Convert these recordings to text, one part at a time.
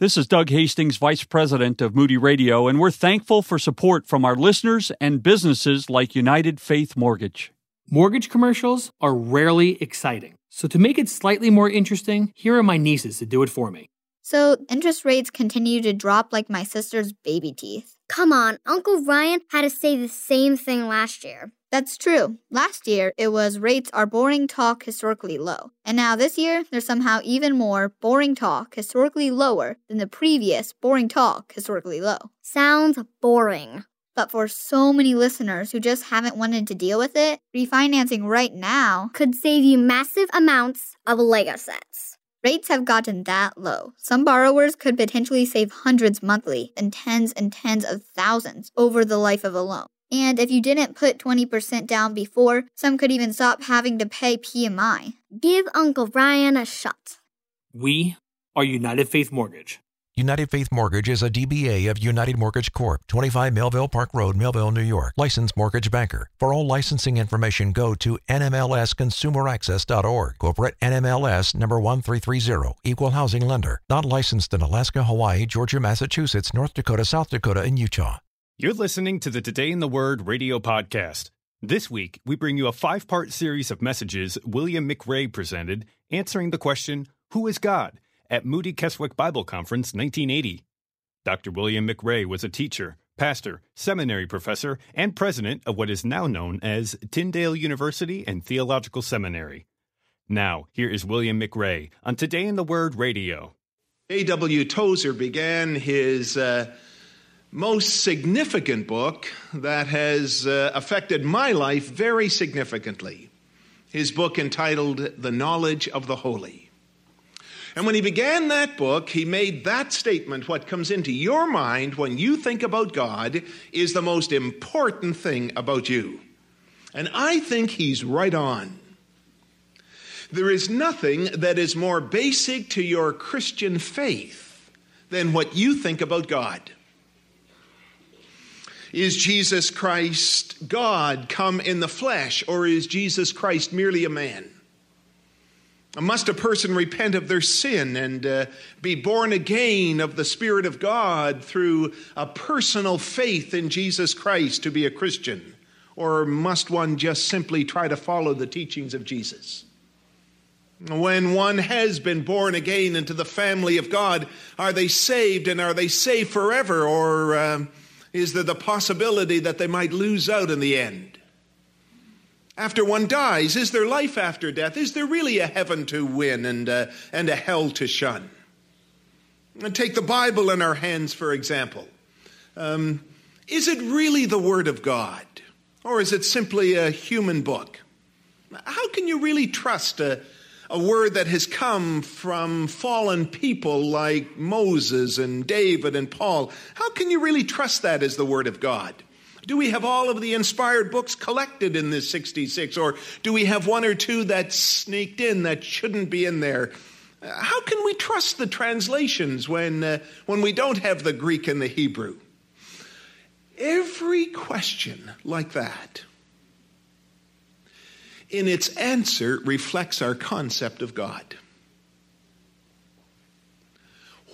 This is Doug Hastings, Vice President of Moody Radio, and we're thankful for support from our listeners and businesses like United Faith Mortgage. Mortgage commercials are rarely exciting. So, to make it slightly more interesting, here are my nieces to do it for me. So, interest rates continue to drop like my sister's baby teeth. Come on, Uncle Ryan had to say the same thing last year. That's true. Last year, it was rates are boring talk historically low. And now this year, there's somehow even more boring talk historically lower than the previous boring talk historically low. Sounds boring. But for so many listeners who just haven't wanted to deal with it, refinancing right now could save you massive amounts of Lego sets. Rates have gotten that low. Some borrowers could potentially save hundreds monthly and tens and tens of thousands over the life of a loan. And if you didn't put 20% down before, some could even stop having to pay PMI. Give Uncle Ryan a shot. We are United Faith Mortgage. United Faith Mortgage is a DBA of United Mortgage Corp., 25 Melville Park Road, Melville, New York. Licensed mortgage banker. For all licensing information, go to nmlsconsumeraccess.org. Corporate NMLS number 1330. Equal housing lender. Not licensed in Alaska, Hawaii, Georgia, Massachusetts, North Dakota, South Dakota, and Utah. You're listening to the Today in the Word radio podcast. This week, we bring you a five part series of messages William McRae presented answering the question, Who is God? At Moody Keswick Bible Conference 1980. Dr. William McRae was a teacher, pastor, seminary professor, and president of what is now known as Tyndale University and Theological Seminary. Now, here is William McRae on Today in the Word radio. A.W. Tozer began his. Uh, most significant book that has uh, affected my life very significantly. His book entitled The Knowledge of the Holy. And when he began that book, he made that statement what comes into your mind when you think about God is the most important thing about you. And I think he's right on. There is nothing that is more basic to your Christian faith than what you think about God. Is Jesus Christ God come in the flesh, or is Jesus Christ merely a man? Must a person repent of their sin and uh, be born again of the Spirit of God through a personal faith in Jesus Christ to be a Christian? Or must one just simply try to follow the teachings of Jesus? When one has been born again into the family of God, are they saved and are they saved forever? Or. Uh, is there the possibility that they might lose out in the end? After one dies, is there life after death? Is there really a heaven to win and, uh, and a hell to shun? And take the Bible in our hands, for example. Um, is it really the Word of God? Or is it simply a human book? How can you really trust a, a word that has come from fallen people like Moses and David and Paul. How can you really trust that as the word of God? Do we have all of the inspired books collected in this 66, or do we have one or two that sneaked in that shouldn't be in there? How can we trust the translations when, uh, when we don't have the Greek and the Hebrew? Every question like that in its answer reflects our concept of God.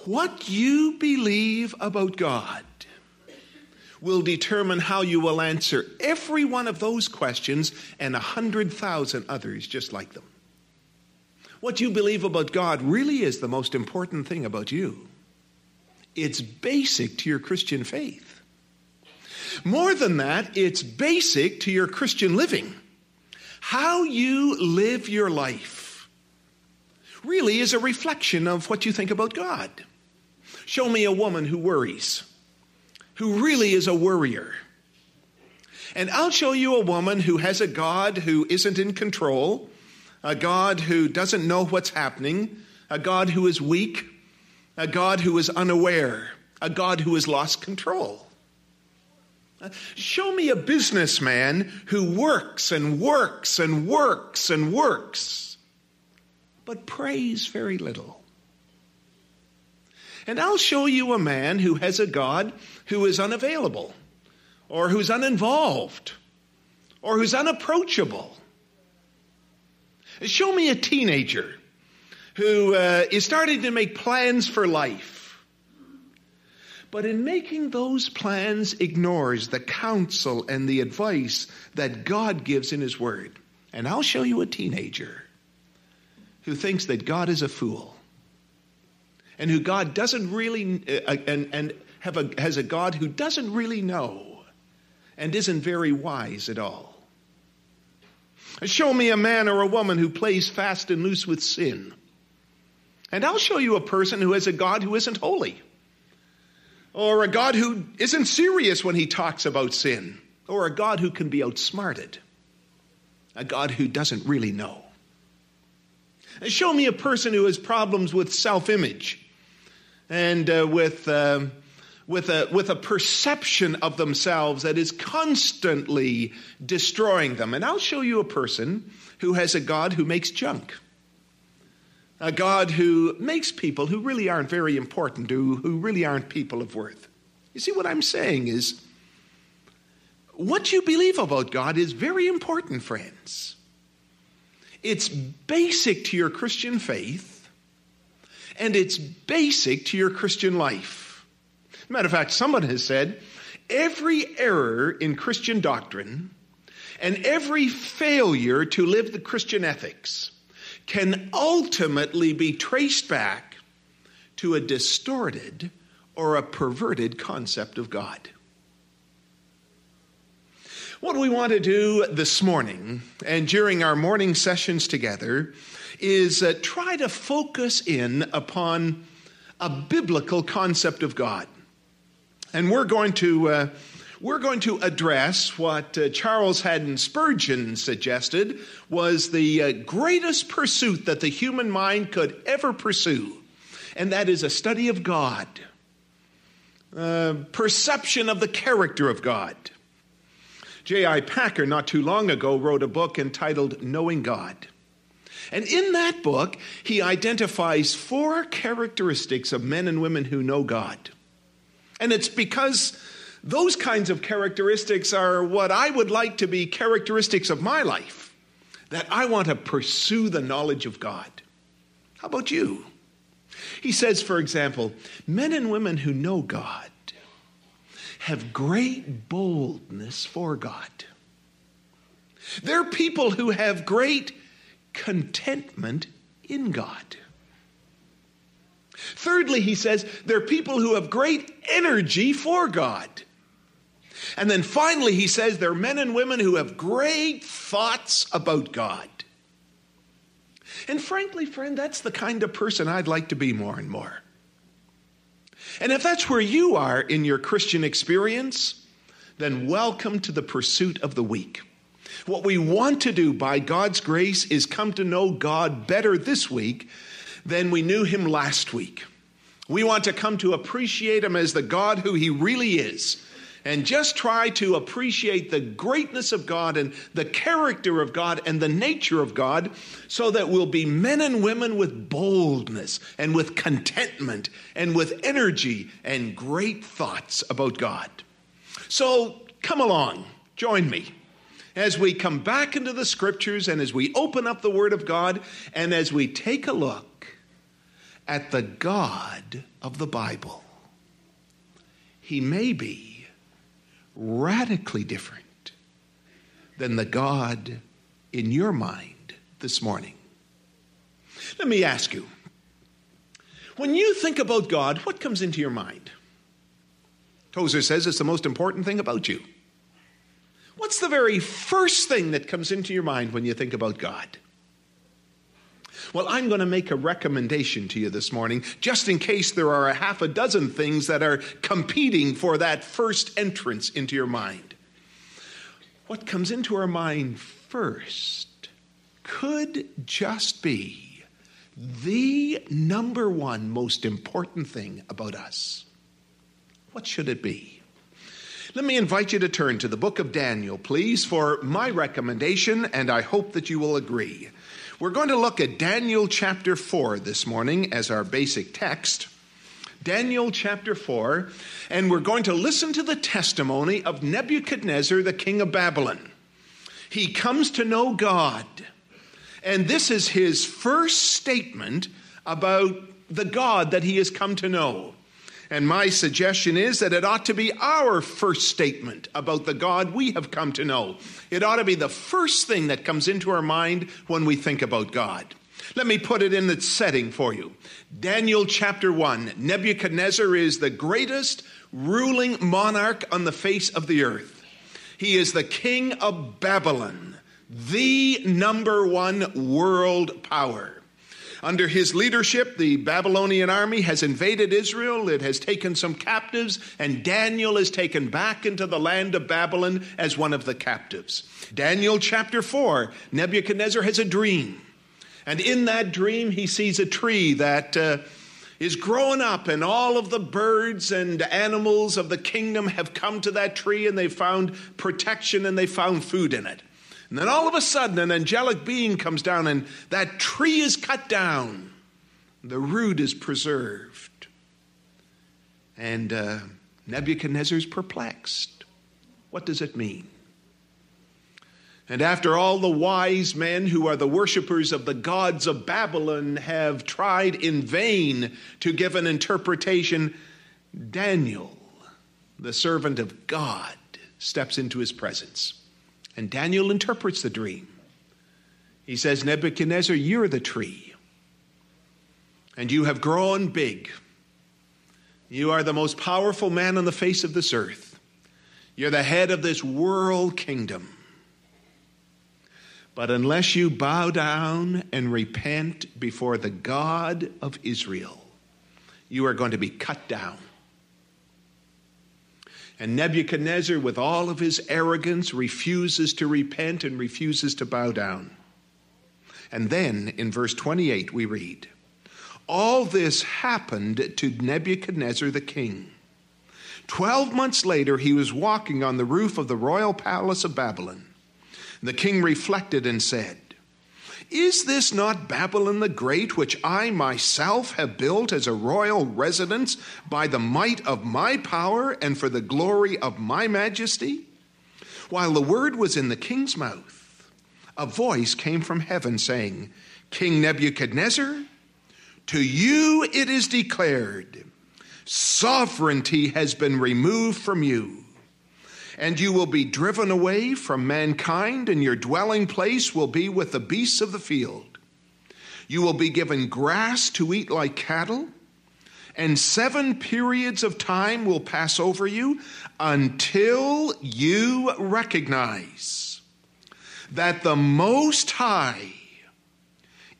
What you believe about God will determine how you will answer every one of those questions and a hundred thousand others just like them. What you believe about God really is the most important thing about you. It's basic to your Christian faith. More than that, it's basic to your Christian living. How you live your life really is a reflection of what you think about God. Show me a woman who worries, who really is a worrier. And I'll show you a woman who has a God who isn't in control, a God who doesn't know what's happening, a God who is weak, a God who is unaware, a God who has lost control. Show me a businessman who works and works and works and works, but prays very little. And I'll show you a man who has a God who is unavailable, or who's uninvolved, or who's unapproachable. Show me a teenager who uh, is starting to make plans for life, but in making those plans ignores the counsel and the advice that God gives in His Word. And I'll show you a teenager who thinks that God is a fool and who God doesn't really, uh, and, and have a, has a God who doesn't really know and isn't very wise at all. Show me a man or a woman who plays fast and loose with sin. And I'll show you a person who has a God who isn't holy. Or a God who isn't serious when he talks about sin. Or a God who can be outsmarted. A God who doesn't really know. Show me a person who has problems with self image and uh, with, uh, with, a, with a perception of themselves that is constantly destroying them. And I'll show you a person who has a God who makes junk. A God who makes people who really aren't very important, who, who really aren't people of worth. You see, what I'm saying is what you believe about God is very important, friends. It's basic to your Christian faith, and it's basic to your Christian life. Matter of fact, someone has said every error in Christian doctrine and every failure to live the Christian ethics can ultimately be traced back to a distorted or a perverted concept of God. What we want to do this morning and during our morning sessions together is uh, try to focus in upon a biblical concept of God. And we're going to. Uh, we're going to address what uh, Charles Haddon Spurgeon suggested was the uh, greatest pursuit that the human mind could ever pursue, and that is a study of God, uh, perception of the character of God. J.I. Packer, not too long ago, wrote a book entitled Knowing God. And in that book, he identifies four characteristics of men and women who know God. And it's because those kinds of characteristics are what I would like to be characteristics of my life, that I want to pursue the knowledge of God. How about you? He says, for example, men and women who know God have great boldness for God. They're people who have great contentment in God. Thirdly, he says, they're people who have great energy for God. And then finally, he says, they're men and women who have great thoughts about God. And frankly, friend, that's the kind of person I'd like to be more and more. And if that's where you are in your Christian experience, then welcome to the pursuit of the week. What we want to do by God's grace is come to know God better this week than we knew Him last week. We want to come to appreciate Him as the God who He really is and just try to appreciate the greatness of God and the character of God and the nature of God so that we'll be men and women with boldness and with contentment and with energy and great thoughts about God. So come along, join me as we come back into the scriptures and as we open up the Word of God and as we take a look at the God of the Bible. He may be radically different than the God in your mind this morning. Let me ask you when you think about God, what comes into your mind? Tozer says it's the most important thing about you. What's the very first thing that comes into your mind when you think about God? Well, I'm going to make a recommendation to you this morning, just in case there are a half a dozen things that are competing for that first entrance into your mind. What comes into our mind first could just be the number one most important thing about us. What should it be? Let me invite you to turn to the book of Daniel, please, for my recommendation, and I hope that you will agree. We're going to look at Daniel chapter 4 this morning as our basic text. Daniel chapter 4, and we're going to listen to the testimony of Nebuchadnezzar, the king of Babylon. He comes to know God, and this is his first statement about the God that he has come to know. And my suggestion is that it ought to be our first statement about the God we have come to know. It ought to be the first thing that comes into our mind when we think about God. Let me put it in the setting for you. Daniel chapter 1 Nebuchadnezzar is the greatest ruling monarch on the face of the earth. He is the king of Babylon, the number one world power. Under his leadership, the Babylonian army has invaded Israel. It has taken some captives, and Daniel is taken back into the land of Babylon as one of the captives. Daniel chapter 4 Nebuchadnezzar has a dream. And in that dream, he sees a tree that uh, is growing up, and all of the birds and animals of the kingdom have come to that tree and they found protection and they found food in it. And then all of a sudden, an angelic being comes down, and that tree is cut down. The root is preserved. And uh, is perplexed. What does it mean? And after all the wise men who are the worshippers of the gods of Babylon have tried in vain to give an interpretation, Daniel, the servant of God, steps into his presence. And Daniel interprets the dream. He says, Nebuchadnezzar, you're the tree, and you have grown big. You are the most powerful man on the face of this earth. You're the head of this world kingdom. But unless you bow down and repent before the God of Israel, you are going to be cut down. And Nebuchadnezzar, with all of his arrogance, refuses to repent and refuses to bow down. And then in verse 28, we read All this happened to Nebuchadnezzar the king. Twelve months later, he was walking on the roof of the royal palace of Babylon. The king reflected and said, Is this not Babylon the Great, which I myself have built as a royal residence by the might of my power and for the glory of my majesty? While the word was in the king's mouth, a voice came from heaven saying, King Nebuchadnezzar, to you it is declared, sovereignty has been removed from you and you will be driven away from mankind, and your dwelling place will be with the beasts of the field. You will be given grass to eat like cattle, and seven periods of time will pass over you until you recognize that the Most High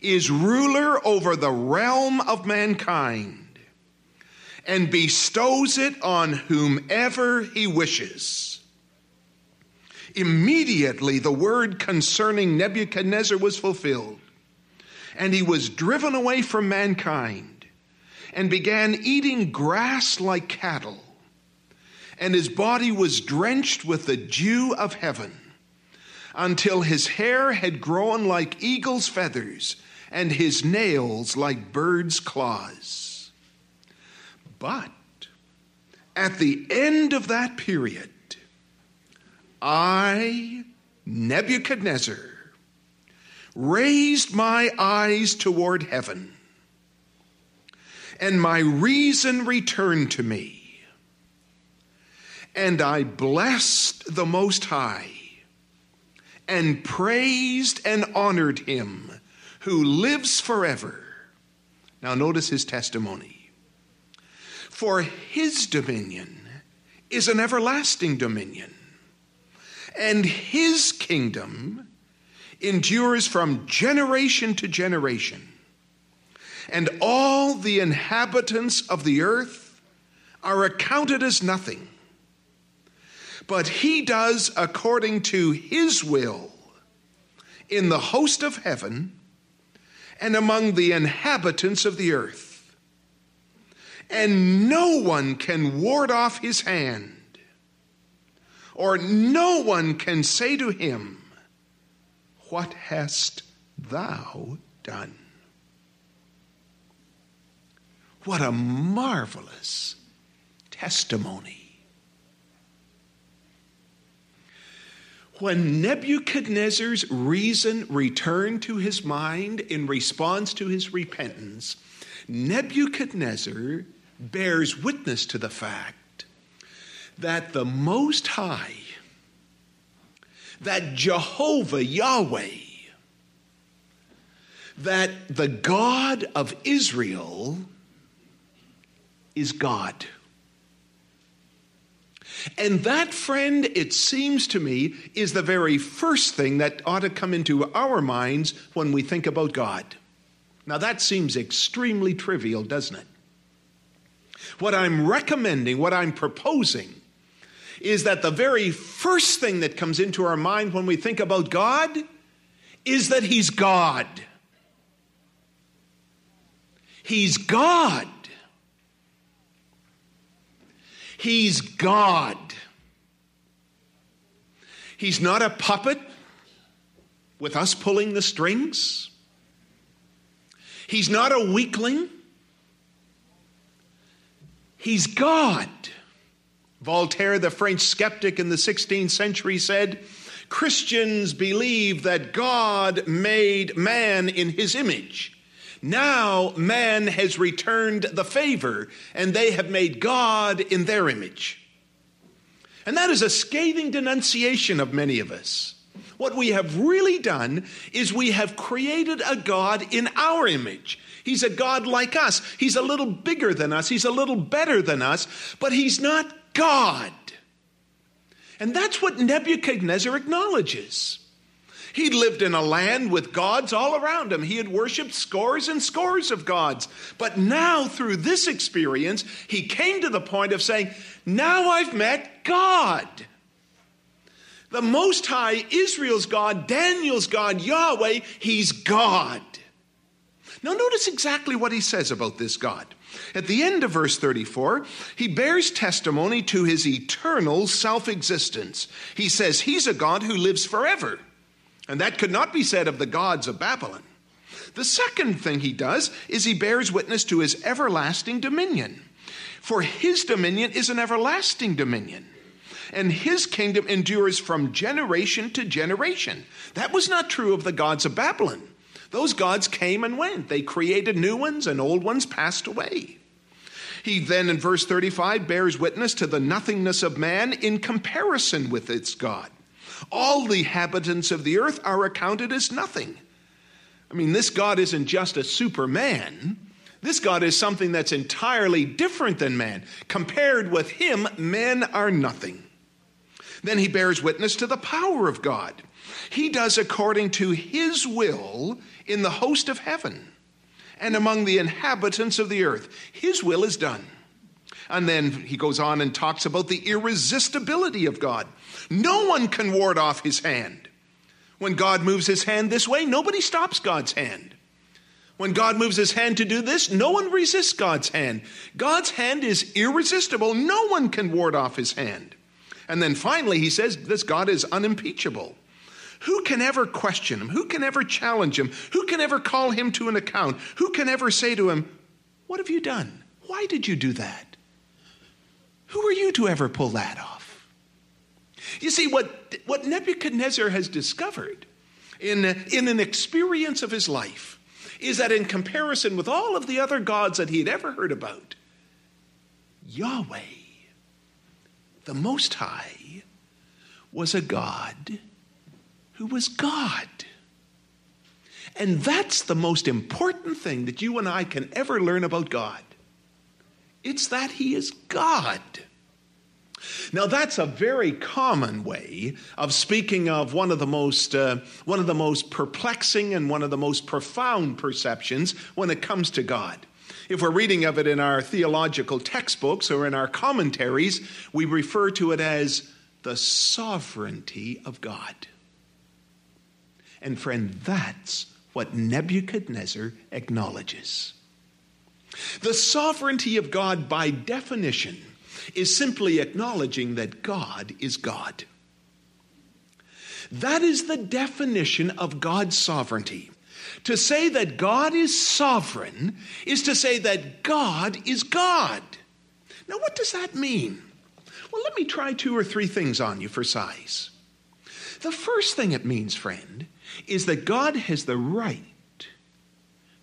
is ruler over the realm of mankind and bestows it on whomever he wishes. Immediately, the word concerning Nebuchadnezzar was fulfilled, and he was driven away from mankind and began eating grass like cattle, and his body was drenched with the dew of heaven until his hair had grown like eagle's feathers and his nails like bird's claws. But at the end of that period, I, Nebuchadnezzar, raised my eyes toward heaven, and my reason returned to me. And I blessed the Most High, and praised and honored him who lives forever. Now, notice his testimony. For his dominion is an everlasting dominion and his kingdom endures from generation to generation. And all the inhabitants of the earth are accounted as nothing. But he does according to his will in the host of heaven and among the inhabitants of the earth. And no one can ward off his hand or no one can say to him, What hast thou done? What a marvelous testimony. When Nebuchadnezzar's reason returned to his mind in response to his repentance, Nebuchadnezzar bears witness to the fact that the Most High, that Jehovah Yahweh, that the God of Israel is God. And that, friend, it seems to me, is the very first thing that ought to come into our minds when we think about God. Now, that seems extremely trivial, doesn't it? What I'm recommending, what I'm proposing, is that the very first thing that comes into our mind when we think about God is that He's God. He's God. He's God. He's not a puppet with us pulling the strings. He's not a weakling. He's God. Voltaire, the French skeptic in the 16th century, said Christians believe that God made man in his image now man has returned the favor, and they have made God in their image. And that is a scathing denunciation of many of us. What we have really done is we have created a God in our image. He's a God like us. He's a little bigger than us. He's a little better than us, but he's not God. And that's what Nebuchadnezzar acknowledges. He'd lived in a land with gods all around him. He had worshiped scores and scores of gods. But now, through this experience, he came to the point of saying, Now I've met God. The Most High, Israel's God, Daniel's God, Yahweh, He's God. Now, notice exactly what he says about this God. At the end of verse 34, he bears testimony to his eternal self existence. He says he's a God who lives forever. And that could not be said of the gods of Babylon. The second thing he does is he bears witness to his everlasting dominion. For his dominion is an everlasting dominion, and his kingdom endures from generation to generation. That was not true of the gods of Babylon. Those gods came and went, they created new ones, and old ones passed away. He then, in verse 35, bears witness to the nothingness of man in comparison with its God. All the inhabitants of the earth are accounted as nothing. I mean, this God isn't just a superman. This God is something that's entirely different than man. Compared with him, men are nothing. Then he bears witness to the power of God. He does according to his will in the host of heaven and among the inhabitants of the earth. His will is done. And then he goes on and talks about the irresistibility of God. No one can ward off his hand. When God moves his hand this way, nobody stops God's hand. When God moves his hand to do this, no one resists God's hand. God's hand is irresistible. No one can ward off his hand. And then finally, he says this God is unimpeachable. Who can ever question him? Who can ever challenge him? Who can ever call him to an account? Who can ever say to him, What have you done? Why did you do that? Who are you to ever pull that off? You see, what, what Nebuchadnezzar has discovered in, in an experience of his life is that in comparison with all of the other gods that he had ever heard about, Yahweh, the Most High, was a God who was God. And that's the most important thing that you and I can ever learn about God. It's that He is God. Now that's a very common way of speaking of one of the most uh, one of the most perplexing and one of the most profound perceptions when it comes to God. If we're reading of it in our theological textbooks or in our commentaries, we refer to it as the sovereignty of God. And friend, that's what Nebuchadnezzar acknowledges. The sovereignty of God, by definition, is simply acknowledging that God is God. That is the definition of God's sovereignty. To say that God is sovereign is to say that God is God. Now, what does that mean? Well, let me try two or three things on you for size. The first thing it means, friend, is that God has the right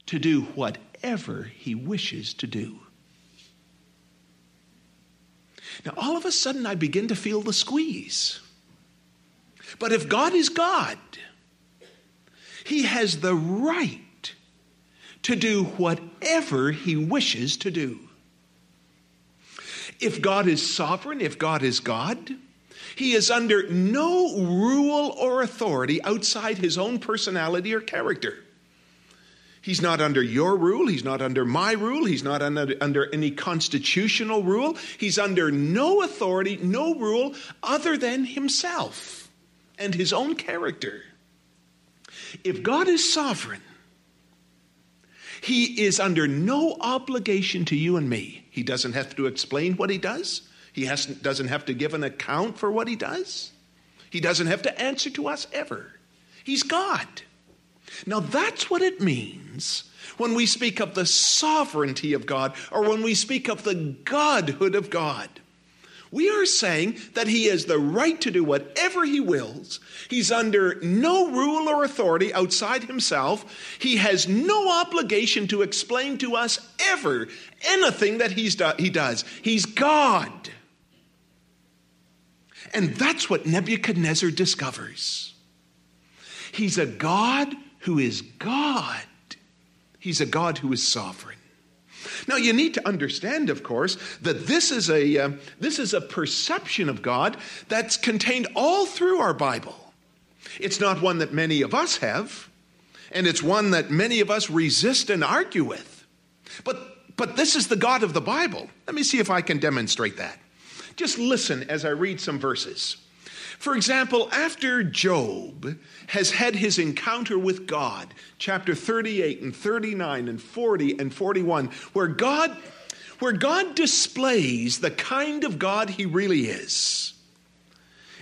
to do whatever he wishes to do. Now, all of a sudden, I begin to feel the squeeze. But if God is God, He has the right to do whatever He wishes to do. If God is sovereign, if God is God, He is under no rule or authority outside His own personality or character. He's not under your rule. He's not under my rule. He's not under, under, any constitutional rule. He's under no authority, no rule other than himself and his own character. If God is sovereign, he is under no obligation to you and me. He doesn't have to explain what he does, he has, doesn't have to give an account for what he does, he doesn't have to answer to us ever. He's God. Now, that's what it means when we speak of the sovereignty of God or when we speak of the Godhood of God. We are saying that He has the right to do whatever He wills. He's under no rule or authority outside Himself. He has no obligation to explain to us ever anything that he's do- He does. He's God. And that's what Nebuchadnezzar discovers. He's a God who is God. He's a God who is sovereign. Now you need to understand, of course, that this is a uh, this is a perception of God that's contained all through our Bible. It's not one that many of us have, and it's one that many of us resist and argue with. But but this is the God of the Bible. Let me see if I can demonstrate that. Just listen as I read some verses. For example, after Job has had his encounter with God, chapter 38 and 39 and 40 and 41, where God where God displays the kind of God he really is.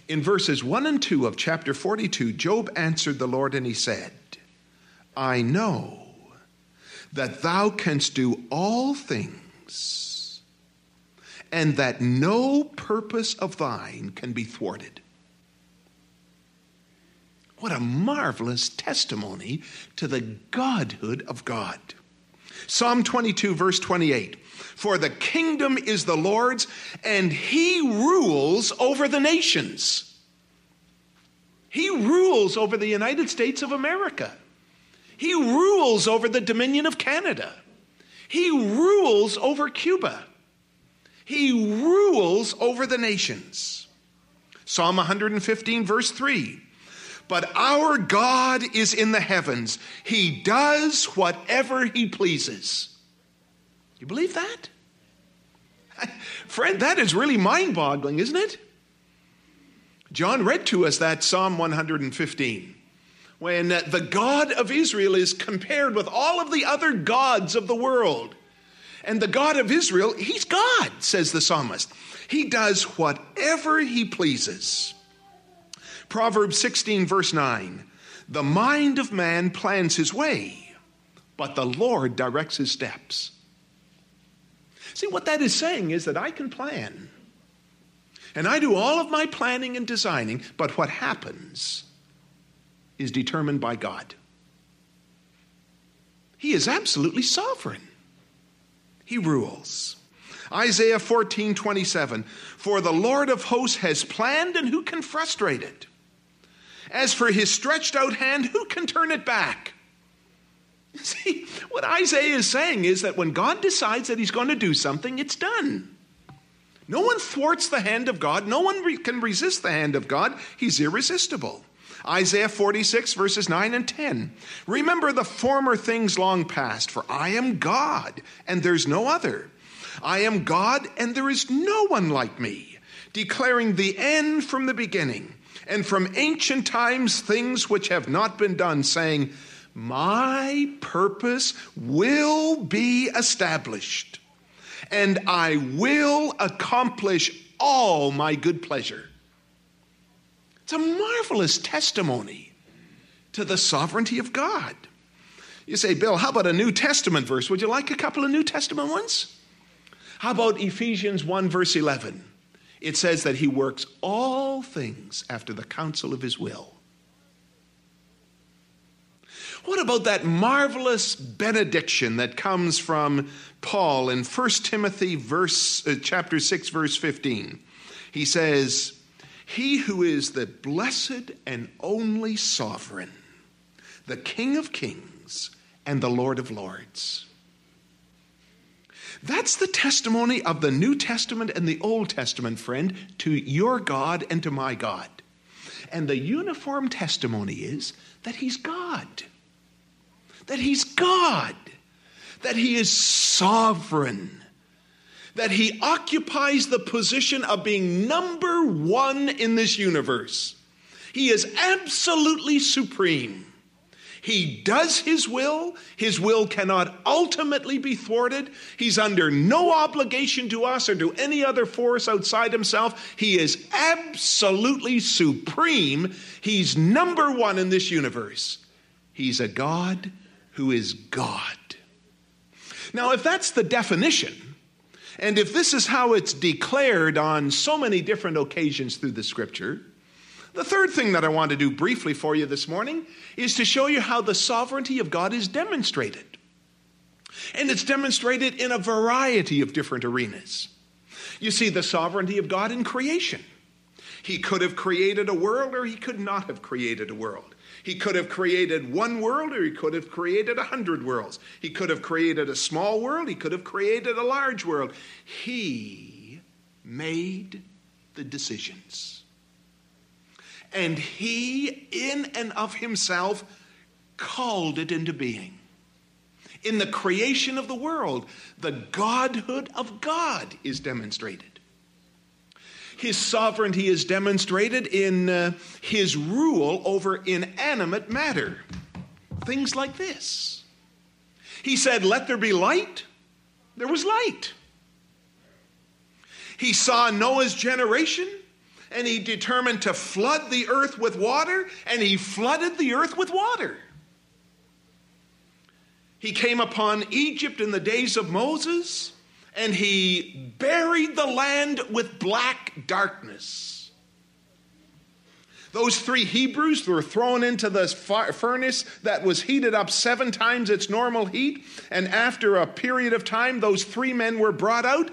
In verses 1 and 2 of chapter 42, Job answered the Lord and he said, I know that thou canst do all things, and that no purpose of thine can be thwarted. What a marvelous testimony to the Godhood of God. Psalm 22, verse 28 For the kingdom is the Lord's, and he rules over the nations. He rules over the United States of America. He rules over the Dominion of Canada. He rules over Cuba. He rules over the nations. Psalm 115, verse 3 but our God is in the heavens. He does whatever he pleases. You believe that? Friend, that is really mind boggling, isn't it? John read to us that Psalm 115 when the God of Israel is compared with all of the other gods of the world. And the God of Israel, he's God, says the psalmist. He does whatever he pleases. Proverbs 16, verse 9 The mind of man plans his way, but the Lord directs his steps. See, what that is saying is that I can plan. And I do all of my planning and designing, but what happens is determined by God. He is absolutely sovereign. He rules. Isaiah 14, 27. For the Lord of hosts has planned, and who can frustrate it? As for his stretched out hand, who can turn it back? See, what Isaiah is saying is that when God decides that he's going to do something, it's done. No one thwarts the hand of God. No one re- can resist the hand of God. He's irresistible. Isaiah 46, verses 9 and 10. Remember the former things long past, for I am God, and there's no other. I am God, and there is no one like me, declaring the end from the beginning and from ancient times things which have not been done, saying, My purpose will be established, and I will accomplish all my good pleasure. It's a marvelous testimony to the sovereignty of God. You say, Bill, how about a New Testament verse? Would you like a couple of New Testament ones? How about Ephesians 1, verse 11? it says that he works all things after the counsel of his will. What about that marvelous benediction that comes from Paul in 1 Timothy verse uh, chapter 6 verse 15? He says, "He who is the blessed and only sovereign, the King of kings and the Lord of lords." That's the testimony of the New Testament and the Old Testament, friend, to your God and to my God. And the uniform testimony is that He's God that He's God, that He is sovereign, that He occupies the position of being number one in this universe. He is absolutely supreme. He does his will. His will cannot ultimately be thwarted. He's under no obligation to us or to any other force outside himself. He is absolutely supreme. He's number one in this universe. He's a God who is God. Now, if that's the definition, and if this is how it's declared on so many different occasions through the scripture, the third thing that I want to do briefly for you this morning is to show you how the sovereignty of God is demonstrated. And it's demonstrated in a variety of different arenas. You see the sovereignty of God in creation. He could have created a world or he could not have created a world. He could have created one world or he could have created a hundred worlds. He could have created a small world, he could have created a large world. He made the decisions. And he, in and of himself, called it into being. In the creation of the world, the godhood of God is demonstrated. His sovereignty is demonstrated in uh, his rule over inanimate matter. Things like this. He said, Let there be light. There was light. He saw Noah's generation and he determined to flood the earth with water, and he flooded the earth with water. He came upon Egypt in the days of Moses, and he buried the land with black darkness. Those three Hebrews were thrown into the furnace that was heated up seven times its normal heat. And after a period of time, those three men were brought out.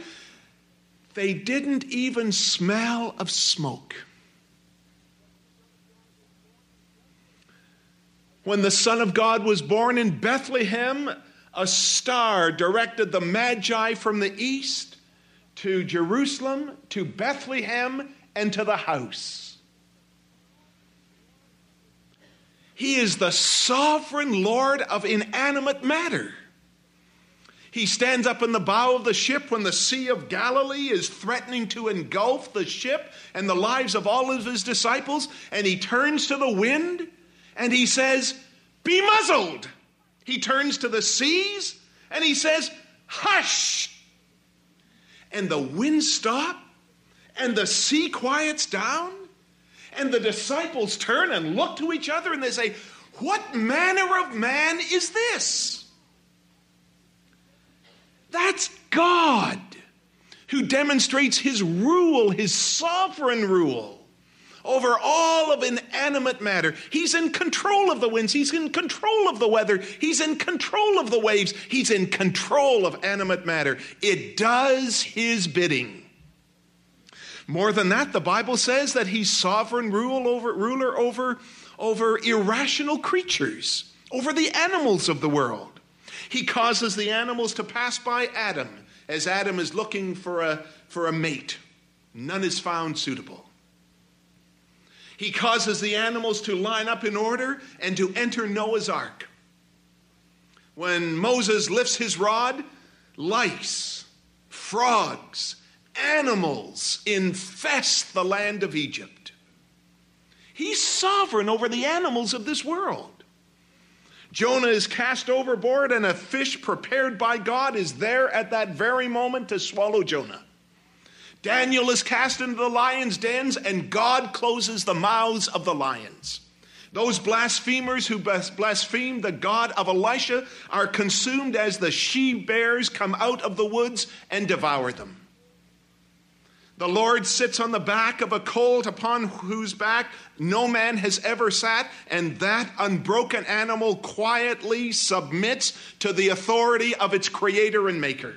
They didn't even smell of smoke. When the Son of God was born in Bethlehem, a star directed the Magi from the east to Jerusalem, to Bethlehem, and to the house. He is the sovereign Lord of inanimate matter. He stands up in the bow of the ship when the Sea of Galilee is threatening to engulf the ship and the lives of all of his disciples, and he turns to the wind and he says, Be muzzled. He turns to the seas and he says, Hush! And the wind stops and the sea quiets down. And the disciples turn and look to each other and they say, What manner of man is this? That's God who demonstrates his rule, his sovereign rule over all of inanimate matter. He's in control of the winds. He's in control of the weather. He's in control of the waves. He's in control of animate matter. It does his bidding. More than that, the Bible says that he's sovereign rule over, ruler over, over irrational creatures, over the animals of the world. He causes the animals to pass by Adam as Adam is looking for a, for a mate. None is found suitable. He causes the animals to line up in order and to enter Noah's ark. When Moses lifts his rod, lice, frogs, animals infest the land of Egypt. He's sovereign over the animals of this world. Jonah is cast overboard, and a fish prepared by God is there at that very moment to swallow Jonah. Daniel is cast into the lion's dens, and God closes the mouths of the lions. Those blasphemers who blaspheme the God of Elisha are consumed as the she bears come out of the woods and devour them. The Lord sits on the back of a colt upon whose back no man has ever sat, and that unbroken animal quietly submits to the authority of its creator and maker.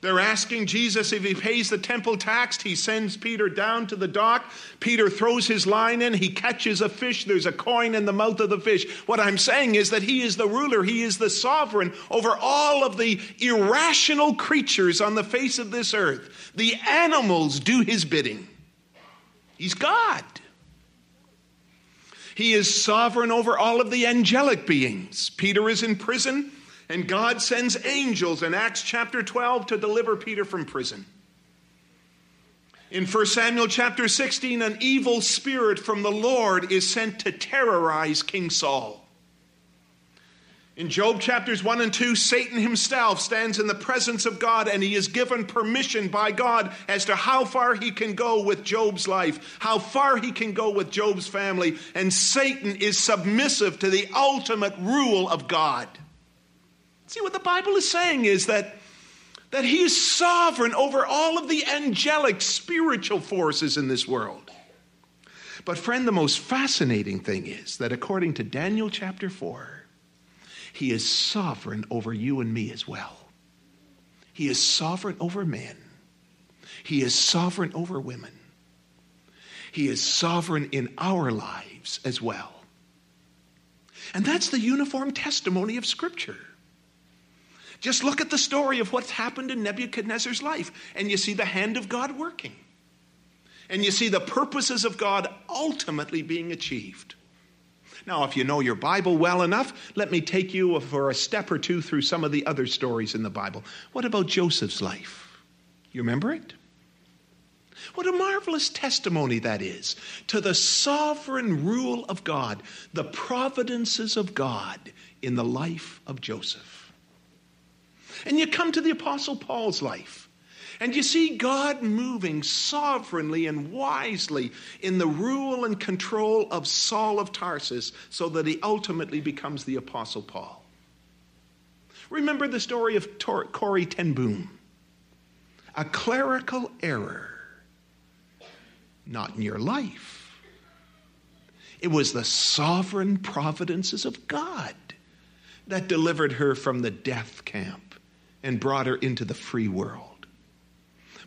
They're asking Jesus if he pays the temple tax. He sends Peter down to the dock. Peter throws his line in. He catches a fish. There's a coin in the mouth of the fish. What I'm saying is that he is the ruler, he is the sovereign over all of the irrational creatures on the face of this earth. The animals do his bidding. He's God. He is sovereign over all of the angelic beings. Peter is in prison. And God sends angels in Acts chapter 12 to deliver Peter from prison. In 1 Samuel chapter 16, an evil spirit from the Lord is sent to terrorize King Saul. In Job chapters 1 and 2, Satan himself stands in the presence of God and he is given permission by God as to how far he can go with Job's life, how far he can go with Job's family. And Satan is submissive to the ultimate rule of God. See, what the Bible is saying is that, that He is sovereign over all of the angelic spiritual forces in this world. But, friend, the most fascinating thing is that according to Daniel chapter 4, He is sovereign over you and me as well. He is sovereign over men, He is sovereign over women, He is sovereign in our lives as well. And that's the uniform testimony of Scripture. Just look at the story of what's happened in Nebuchadnezzar's life, and you see the hand of God working. And you see the purposes of God ultimately being achieved. Now, if you know your Bible well enough, let me take you for a step or two through some of the other stories in the Bible. What about Joseph's life? You remember it? What a marvelous testimony that is to the sovereign rule of God, the providences of God in the life of Joseph. And you come to the Apostle Paul's life. And you see God moving sovereignly and wisely in the rule and control of Saul of Tarsus so that he ultimately becomes the Apostle Paul. Remember the story of Tor- Corrie ten Boom. A clerical error, not in your life. It was the sovereign providences of God that delivered her from the death camp and brought her into the free world.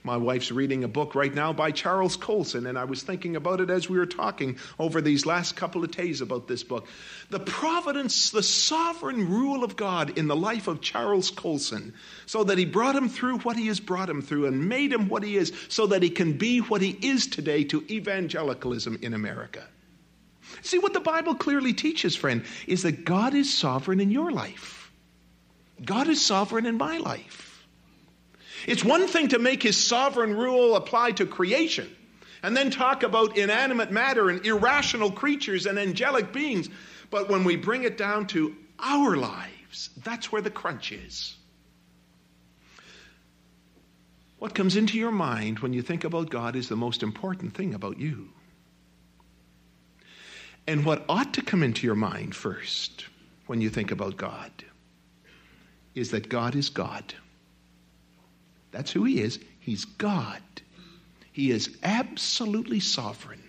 My wife's reading a book right now by Charles Colson, and I was thinking about it as we were talking over these last couple of days about this book. The providence, the sovereign rule of God in the life of Charles Colson, so that he brought him through what he has brought him through and made him what he is, so that he can be what he is today to evangelicalism in America. See, what the Bible clearly teaches, friend, is that God is sovereign in your life. God is sovereign in my life. It's one thing to make his sovereign rule apply to creation and then talk about inanimate matter and irrational creatures and angelic beings. But when we bring it down to our lives, that's where the crunch is. What comes into your mind when you think about God is the most important thing about you. And what ought to come into your mind first when you think about God is that God is God. That's who He is. He's God. He is absolutely sovereign.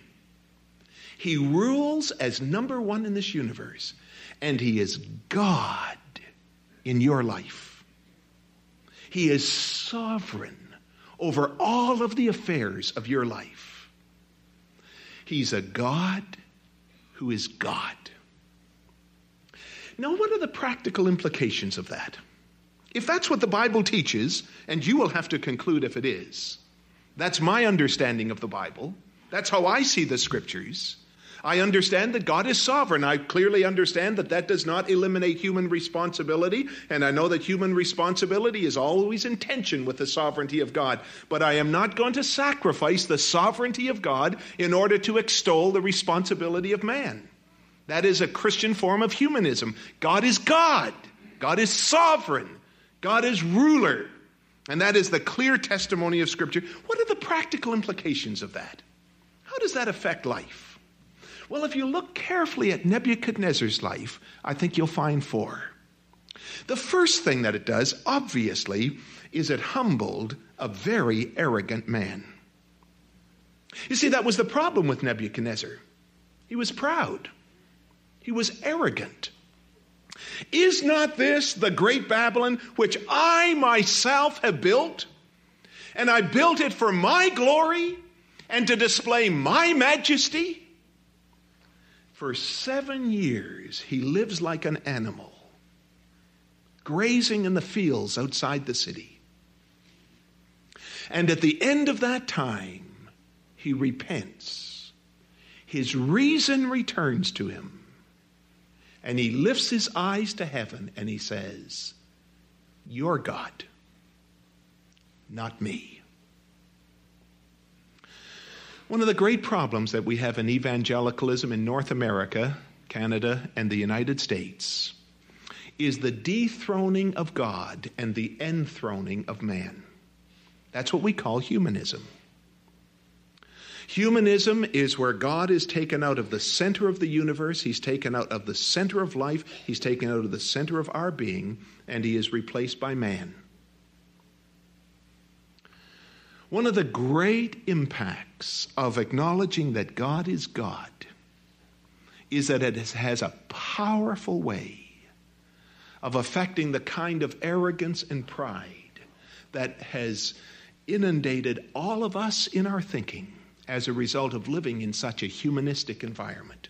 He rules as number one in this universe, and He is God in your life. He is sovereign over all of the affairs of your life. He's a God who is God. Now, what are the practical implications of that? If that's what the Bible teaches, and you will have to conclude if it is, that's my understanding of the Bible. That's how I see the scriptures. I understand that God is sovereign. I clearly understand that that does not eliminate human responsibility, and I know that human responsibility is always in tension with the sovereignty of God. But I am not going to sacrifice the sovereignty of God in order to extol the responsibility of man. That is a Christian form of humanism. God is God, God is sovereign. God is ruler. And that is the clear testimony of Scripture. What are the practical implications of that? How does that affect life? Well, if you look carefully at Nebuchadnezzar's life, I think you'll find four. The first thing that it does, obviously, is it humbled a very arrogant man. You see, that was the problem with Nebuchadnezzar. He was proud, he was arrogant. Is not this the great Babylon which I myself have built? And I built it for my glory and to display my majesty? For seven years he lives like an animal, grazing in the fields outside the city. And at the end of that time, he repents. His reason returns to him. And he lifts his eyes to heaven and he says, You're God, not me. One of the great problems that we have in evangelicalism in North America, Canada, and the United States is the dethroning of God and the enthroning of man. That's what we call humanism. Humanism is where God is taken out of the center of the universe, He's taken out of the center of life, He's taken out of the center of our being, and He is replaced by man. One of the great impacts of acknowledging that God is God is that it has a powerful way of affecting the kind of arrogance and pride that has inundated all of us in our thinking as a result of living in such a humanistic environment.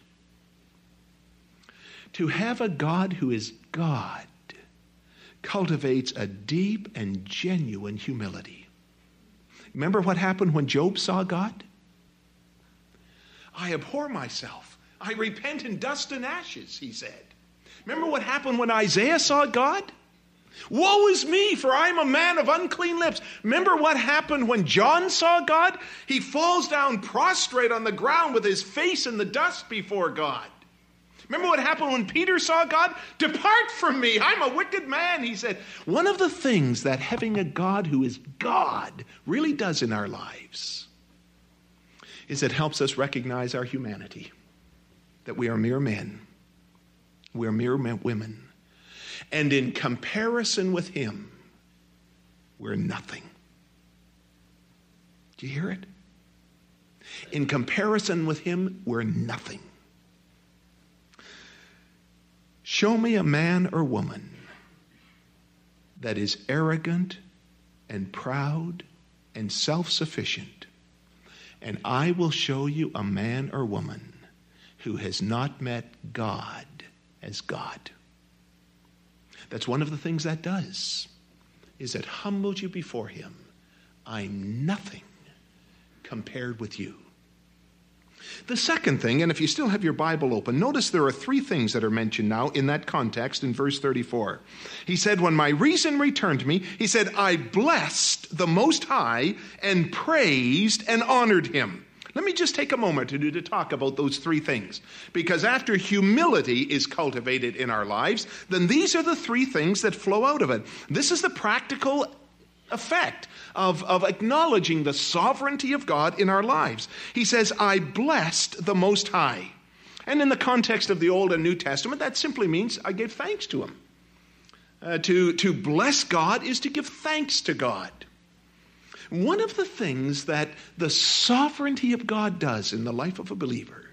To have a God who is God cultivates a deep and genuine humility. Remember what happened when Job saw God? I abhor myself. I repent in dust and ashes, he said. Remember what happened when Isaiah saw God? Woe is me, for I am a man of unclean lips. Remember what happened when John saw God? He falls down prostrate on the ground with his face in the dust before God. Remember what happened when Peter saw God? Depart from me, I'm a wicked man, he said. One of the things that having a God who is God really does in our lives is it helps us recognize our humanity, that we are mere men, we are mere women and in comparison with Him, we're nothing. Do you hear it? In comparison with Him, we're nothing. Show me a man or woman that is arrogant and proud and self sufficient, and I will show you a man or woman who has not met God as God. That's one of the things that does, is it humbles you before him. I'm nothing compared with you. The second thing, and if you still have your Bible open, notice there are three things that are mentioned now in that context in verse 34. He said, When my reason returned to me, he said, I blessed the Most High and praised and honored him. Let me just take a moment to, to talk about those three things. Because after humility is cultivated in our lives, then these are the three things that flow out of it. This is the practical effect of, of acknowledging the sovereignty of God in our lives. He says, I blessed the Most High. And in the context of the Old and New Testament, that simply means I gave thanks to Him. Uh, to, to bless God is to give thanks to God. One of the things that the sovereignty of God does in the life of a believer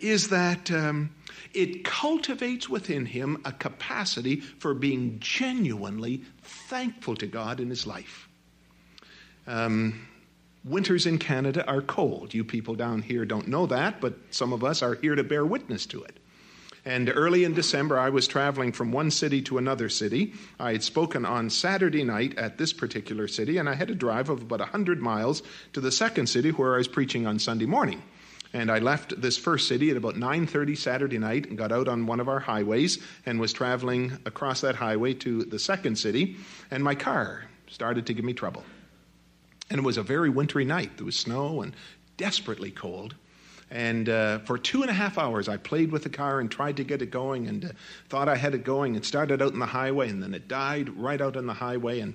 is that um, it cultivates within him a capacity for being genuinely thankful to God in his life. Um, winters in Canada are cold. You people down here don't know that, but some of us are here to bear witness to it. And early in December, I was traveling from one city to another city. I had spoken on Saturday night at this particular city, and I had a drive of about 100 miles to the second city where I was preaching on Sunday morning. And I left this first city at about 9:30 Saturday night and got out on one of our highways and was traveling across that highway to the second city, and my car started to give me trouble. And it was a very wintry night. There was snow and desperately cold. And uh, for two and a half hours, I played with the car and tried to get it going and uh, thought I had it going It started out in the highway, and then it died right out on the highway. And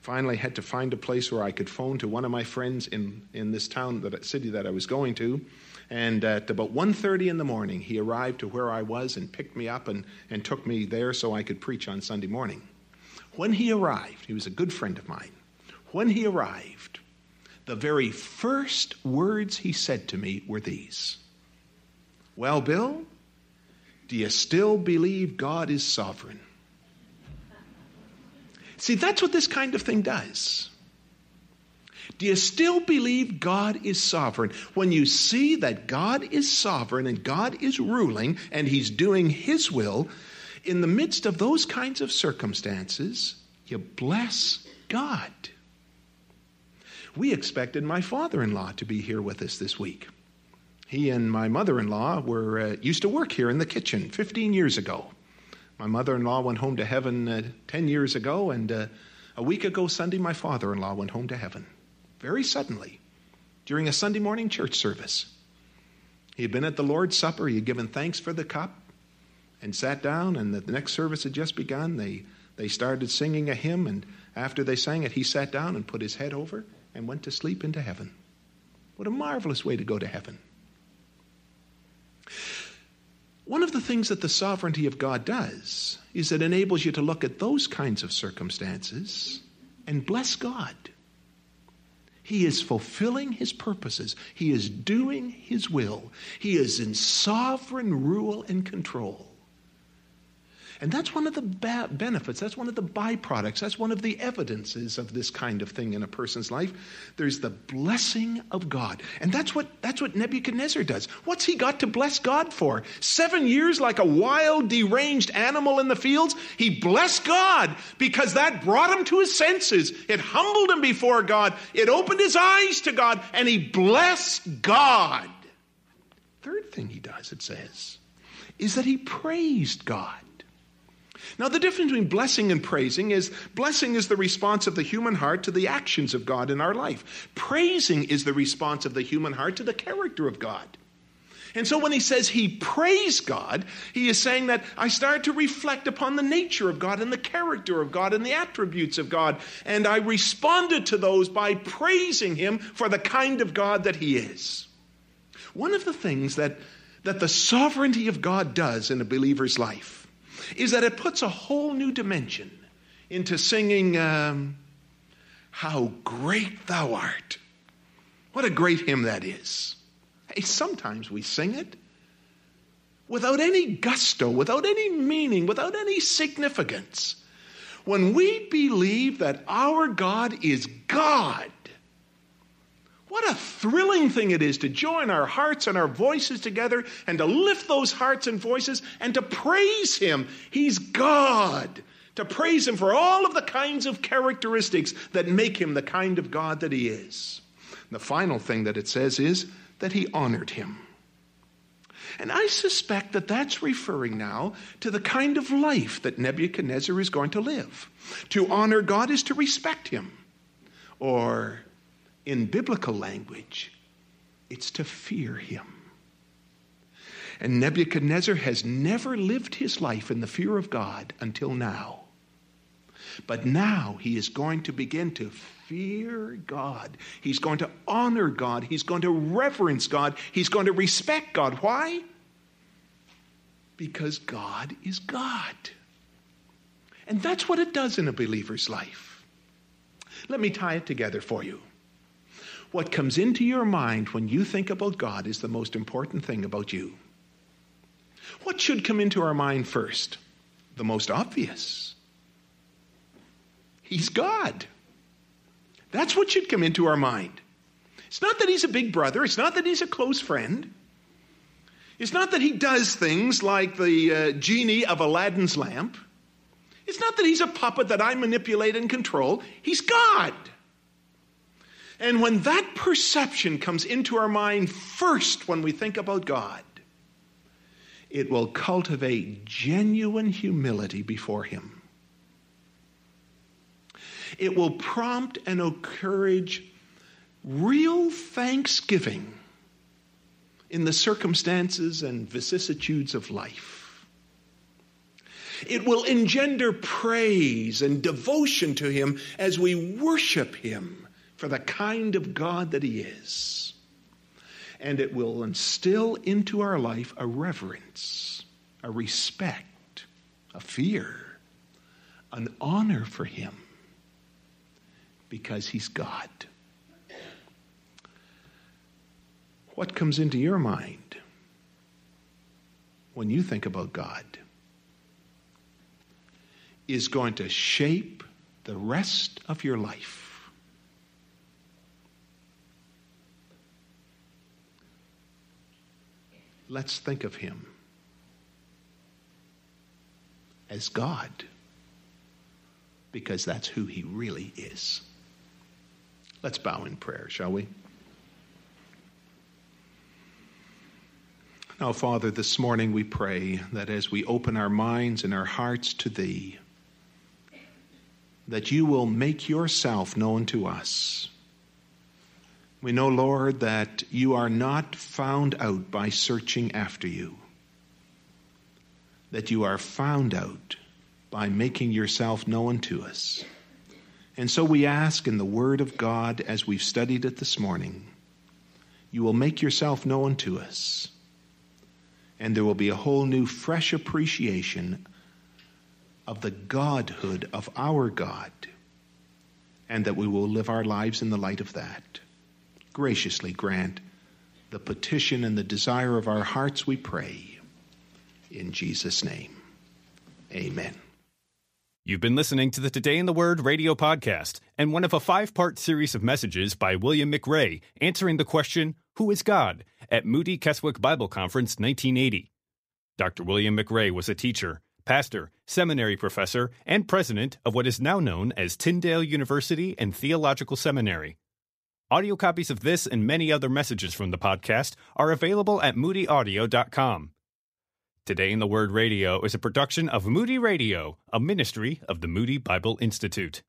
finally, had to find a place where I could phone to one of my friends in, in this town, that city that I was going to. And at about 1.30 in the morning, he arrived to where I was and picked me up and, and took me there so I could preach on Sunday morning. When he arrived, he was a good friend of mine. when he arrived, the very first words he said to me were these Well, Bill, do you still believe God is sovereign? See, that's what this kind of thing does. Do you still believe God is sovereign? When you see that God is sovereign and God is ruling and He's doing His will, in the midst of those kinds of circumstances, you bless God. We expected my father in law to be here with us this week. He and my mother in law were uh, used to work here in the kitchen 15 years ago. My mother in law went home to heaven uh, 10 years ago, and uh, a week ago Sunday, my father in law went home to heaven very suddenly during a Sunday morning church service. He had been at the Lord's Supper, he had given thanks for the cup, and sat down, and the next service had just begun. They, they started singing a hymn, and after they sang it, he sat down and put his head over and went to sleep into heaven. What a marvelous way to go to heaven. One of the things that the sovereignty of God does is it enables you to look at those kinds of circumstances and bless God. He is fulfilling his purposes. He is doing his will. He is in sovereign rule and control. And that's one of the ba- benefits, that's one of the byproducts, that's one of the evidences of this kind of thing in a person's life. There's the blessing of God. And that's what, that's what Nebuchadnezzar does. What's he got to bless God for? Seven years like a wild, deranged animal in the fields? He blessed God because that brought him to his senses. It humbled him before God, it opened his eyes to God, and he blessed God. Third thing he does, it says, is that he praised God. Now, the difference between blessing and praising is blessing is the response of the human heart to the actions of God in our life. Praising is the response of the human heart to the character of God. And so when he says he praised God, he is saying that I start to reflect upon the nature of God and the character of God and the attributes of God. And I responded to those by praising him for the kind of God that he is. One of the things that, that the sovereignty of God does in a believer's life is that it puts a whole new dimension into singing, um, How Great Thou Art. What a great hymn that is. Hey, sometimes we sing it without any gusto, without any meaning, without any significance. When we believe that our God is God, what a thrilling thing it is to join our hearts and our voices together and to lift those hearts and voices and to praise Him. He's God. To praise Him for all of the kinds of characteristics that make Him the kind of God that He is. The final thing that it says is that He honored Him. And I suspect that that's referring now to the kind of life that Nebuchadnezzar is going to live. To honor God is to respect Him. Or in biblical language, it's to fear him. And Nebuchadnezzar has never lived his life in the fear of God until now. But now he is going to begin to fear God. He's going to honor God. He's going to reverence God. He's going to respect God. Why? Because God is God. And that's what it does in a believer's life. Let me tie it together for you. What comes into your mind when you think about God is the most important thing about you. What should come into our mind first? The most obvious. He's God. That's what should come into our mind. It's not that he's a big brother, it's not that he's a close friend. It's not that he does things like the uh, genie of Aladdin's lamp. It's not that he's a puppet that I manipulate and control. He's God. And when that perception comes into our mind first when we think about God, it will cultivate genuine humility before Him. It will prompt and encourage real thanksgiving in the circumstances and vicissitudes of life. It will engender praise and devotion to Him as we worship Him for the kind of God that He is. And it will instill into our life a reverence, a respect, a fear, an honor for Him. because he's God. What comes into your mind when you think about God is going to shape the rest of your life. Let's think of him as God because that's who he really is. Let's bow in prayer, shall we? Now, Father, this morning we pray that as we open our minds and our hearts to Thee, that you will make yourself known to us. We know, Lord, that you are not found out by searching after you, that you are found out by making yourself known to us. And so we ask in the Word of God, as we've studied it this morning, you will make yourself known to us and there will be a whole new, fresh appreciation of the Godhood of our God, and that we will live our lives in the light of that. Graciously grant the petition and the desire of our hearts, we pray. In Jesus' name, amen. You've been listening to the Today in the Word radio podcast and one of a five part series of messages by William McRae answering the question, Who is God? at Moody Keswick Bible Conference 1980. Dr. William McRae was a teacher, pastor, seminary professor, and president of what is now known as Tyndale University and Theological Seminary. Audio copies of this and many other messages from the podcast are available at moodyaudio.com. Today in the Word Radio is a production of Moody Radio, a ministry of the Moody Bible Institute.